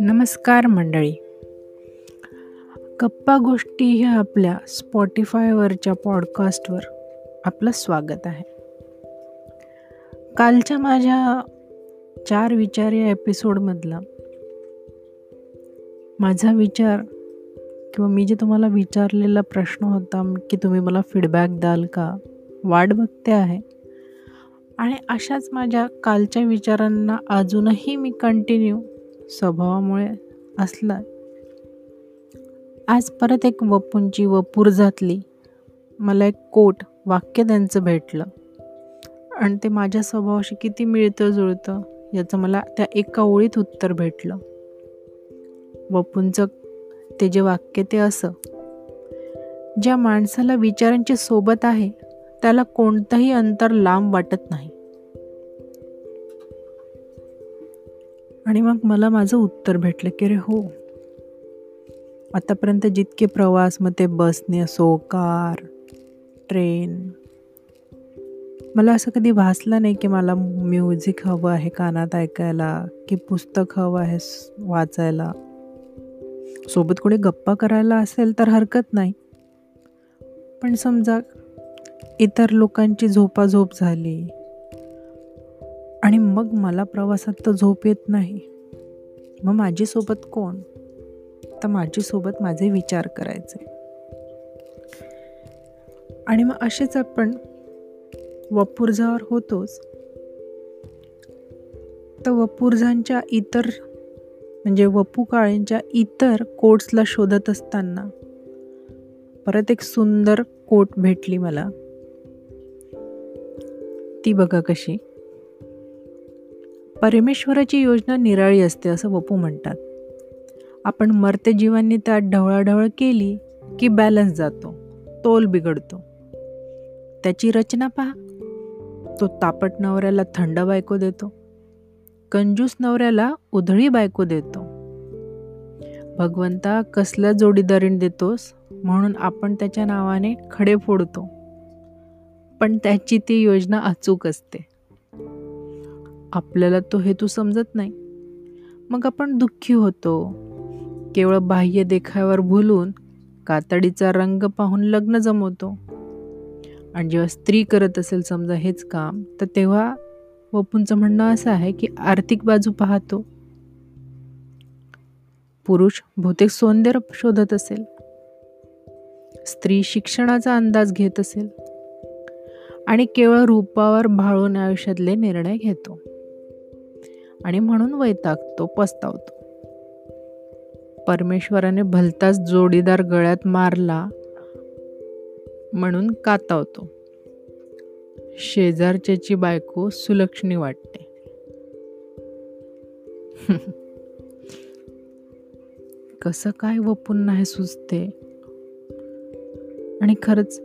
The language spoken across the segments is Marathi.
नमस्कार मंडळी. गप्पा गोष्टी ह्या आपल्या स्पॉटीफायवरच्या पॉडकास्टवर आपलं स्वागत आहे. कालच्या माझ्या चार विचार या एपिसोडमधला माझा विचार किंवा मी जे तुम्हाला विचारलेला प्रश्न होता की तुम्ही मला फीडबॅक द्याल का? वाट बघते आहे. आणि अशाच माझ्या कालच्या विचारांना अजूनही मी कंटिन्यू स्वभावामुळे असला आज परत एक वपूंची वपूर जातली मला एक कोट वाक्य त्यांचं भेटलं. आणि ते माझ्या स्वभावाशी किती मिळतं जुळतं याचं मला त्या एका ओळीत उत्तर भेटलं. वपूंचं ते जे वाक्य ते असं. ज्या माणसाला विचारांची सोबत आहे त्याला कोणतंही अंतर लांब वाटत नाही. आणि मग मला माझं उत्तर भेटलं की अरे हो. आतापर्यंत जितके प्रवास मग ते बसने असो कार ट्रेन. मला असं कधी भासलं नाही की मला म्युझिक हवं आहे कानात ऐकायला की पुस्तक हवं आहे वाचायला. सोबत कोणी गप्पा करायला असेल तर हरकत नाही. पण समजा इतर लोकांची झोपाझोप झाली. आणि मग मला प्रवासात तर झोप येत नाही. मग माझीसोबत कोण? तर माझीसोबत माझे विचार करायचे. आणि मग असेच आपण वपुर्झावर होतोच. तर वपुर्झांच्या इतर म्हणजे वपू काळेंच्या इतर कोट्सला शोधत असताना परत एक सुंदर कोट भेटली मला. ती बघा कशी. परमेश्वराची योजना निराळी असते असं वपू म्हणतात. आपण मरते जीवांनी त्यात ढवळाढवळ केली की बॅलन्स जातो तोल बिघडतो. त्याची रचना पहा. तो तापट नवऱ्याला थंड बायको देतो. कंजूस नवऱ्याला उधळी बायको देतो. भगवंता कसल्या जोडीदारीण देतोस म्हणून आपण त्याच्या नावाने खडे फोडतो. पण त्याची ती योजना अचूक असते. आपल्याला तो हेतू समजत नाही. मग आपण दुःखी होतो. केवळ बाह्य देखावर भुलून कातडीचा रंग पाहून लग्न जमवतो. आणि जेव्हा स्त्री करत असेल समजा हेच काम तर तेव्हा वपूंचं म्हणणं असं आहे की आर्थिक बाजू पाहतो. पुरुष बहुतेक सौंदर्य शोधत असेल. स्त्री शिक्षणाचा अंदाज घेत असेल. आणि केवळ रूपावर भाळून आयुष्यातले निर्णय घेतो. आणि म्हणून वैतागतो पस्तावतो. परमेश्वराने भलताच जोडीदार गळ्यात मारला म्हणून कातावतो. शेजारच्याची बायको सुलक्षणी वाटते. कसं काय वपून नाही सुचते? आणि खरंच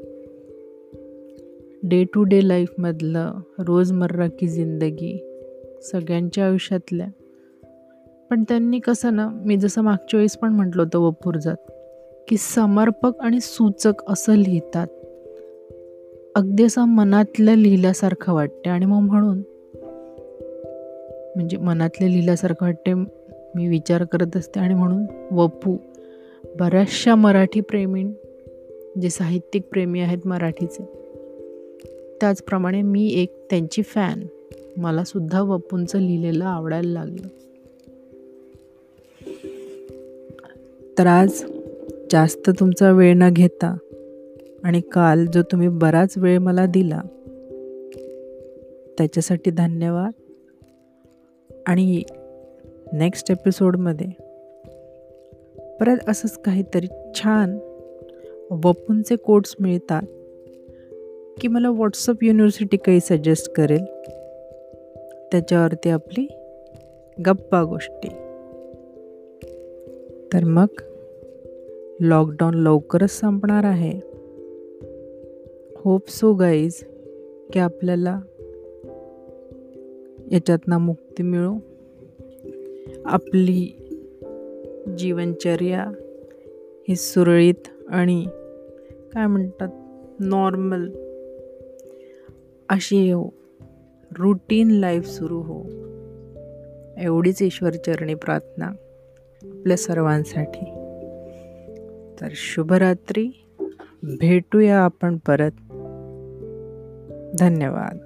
डे टू डे लाईफमधलं रोजमर्रा की जिंदगी सगळ्यांच्या आयुष्यातल्या. पण त्यांनी कसं ना मी जसं मागच्या वेळेस पण म्हटलं होतं वपूरजात की समर्पक आणि सूचक असं लिहितात. अगदी असं मनातलं लिहिल्यासारखं वाटते आणि मग म्हणून म्हणजे मनातलं लिहिल्यासारखं वाटते मी विचार करत असते. आणि म्हणून वपू बऱ्याचशा मराठी प्रेमी जे साहित्यिक प्रेमी आहेत मराठीचे त्याचप्रमाणे मी एक त्यांची फॅन मलासुद्धा वपूंचं लिहिलेलं आवडायला लागलं. तर आज जास्त तुमचा वेळ न घेता आणि काल जो तुम्ही बराच वेळ मला दिला त्याच्यासाठी धन्यवाद. आणि नेक्स्ट एपिसोडमध्ये परत असंच काहीतरी छान वपूंचे कोट्स मिळतात. की मला व्हॉट्सअप युनिव्हर्सिटी काही सजेस्ट करेल. त्याच्यावरती आपली गप्पा गोष्टी. तर मग लॉकडाऊन लवकरच संपणार आहे. होप सो गाईज की आपल्याला याच्यातनं मुक्ती मिळू. आपली जीवनचर्या ही सुरळीत आणि काय म्हणतात नॉर्मल अशी येऊ रुटीन लाईफ सुरू हो. एवढीच ईश्वरचरणी प्रार्थना आपल्या सर्वांसाठी. तर शुभरात्री. भेटूया आपण परत. धन्यवाद.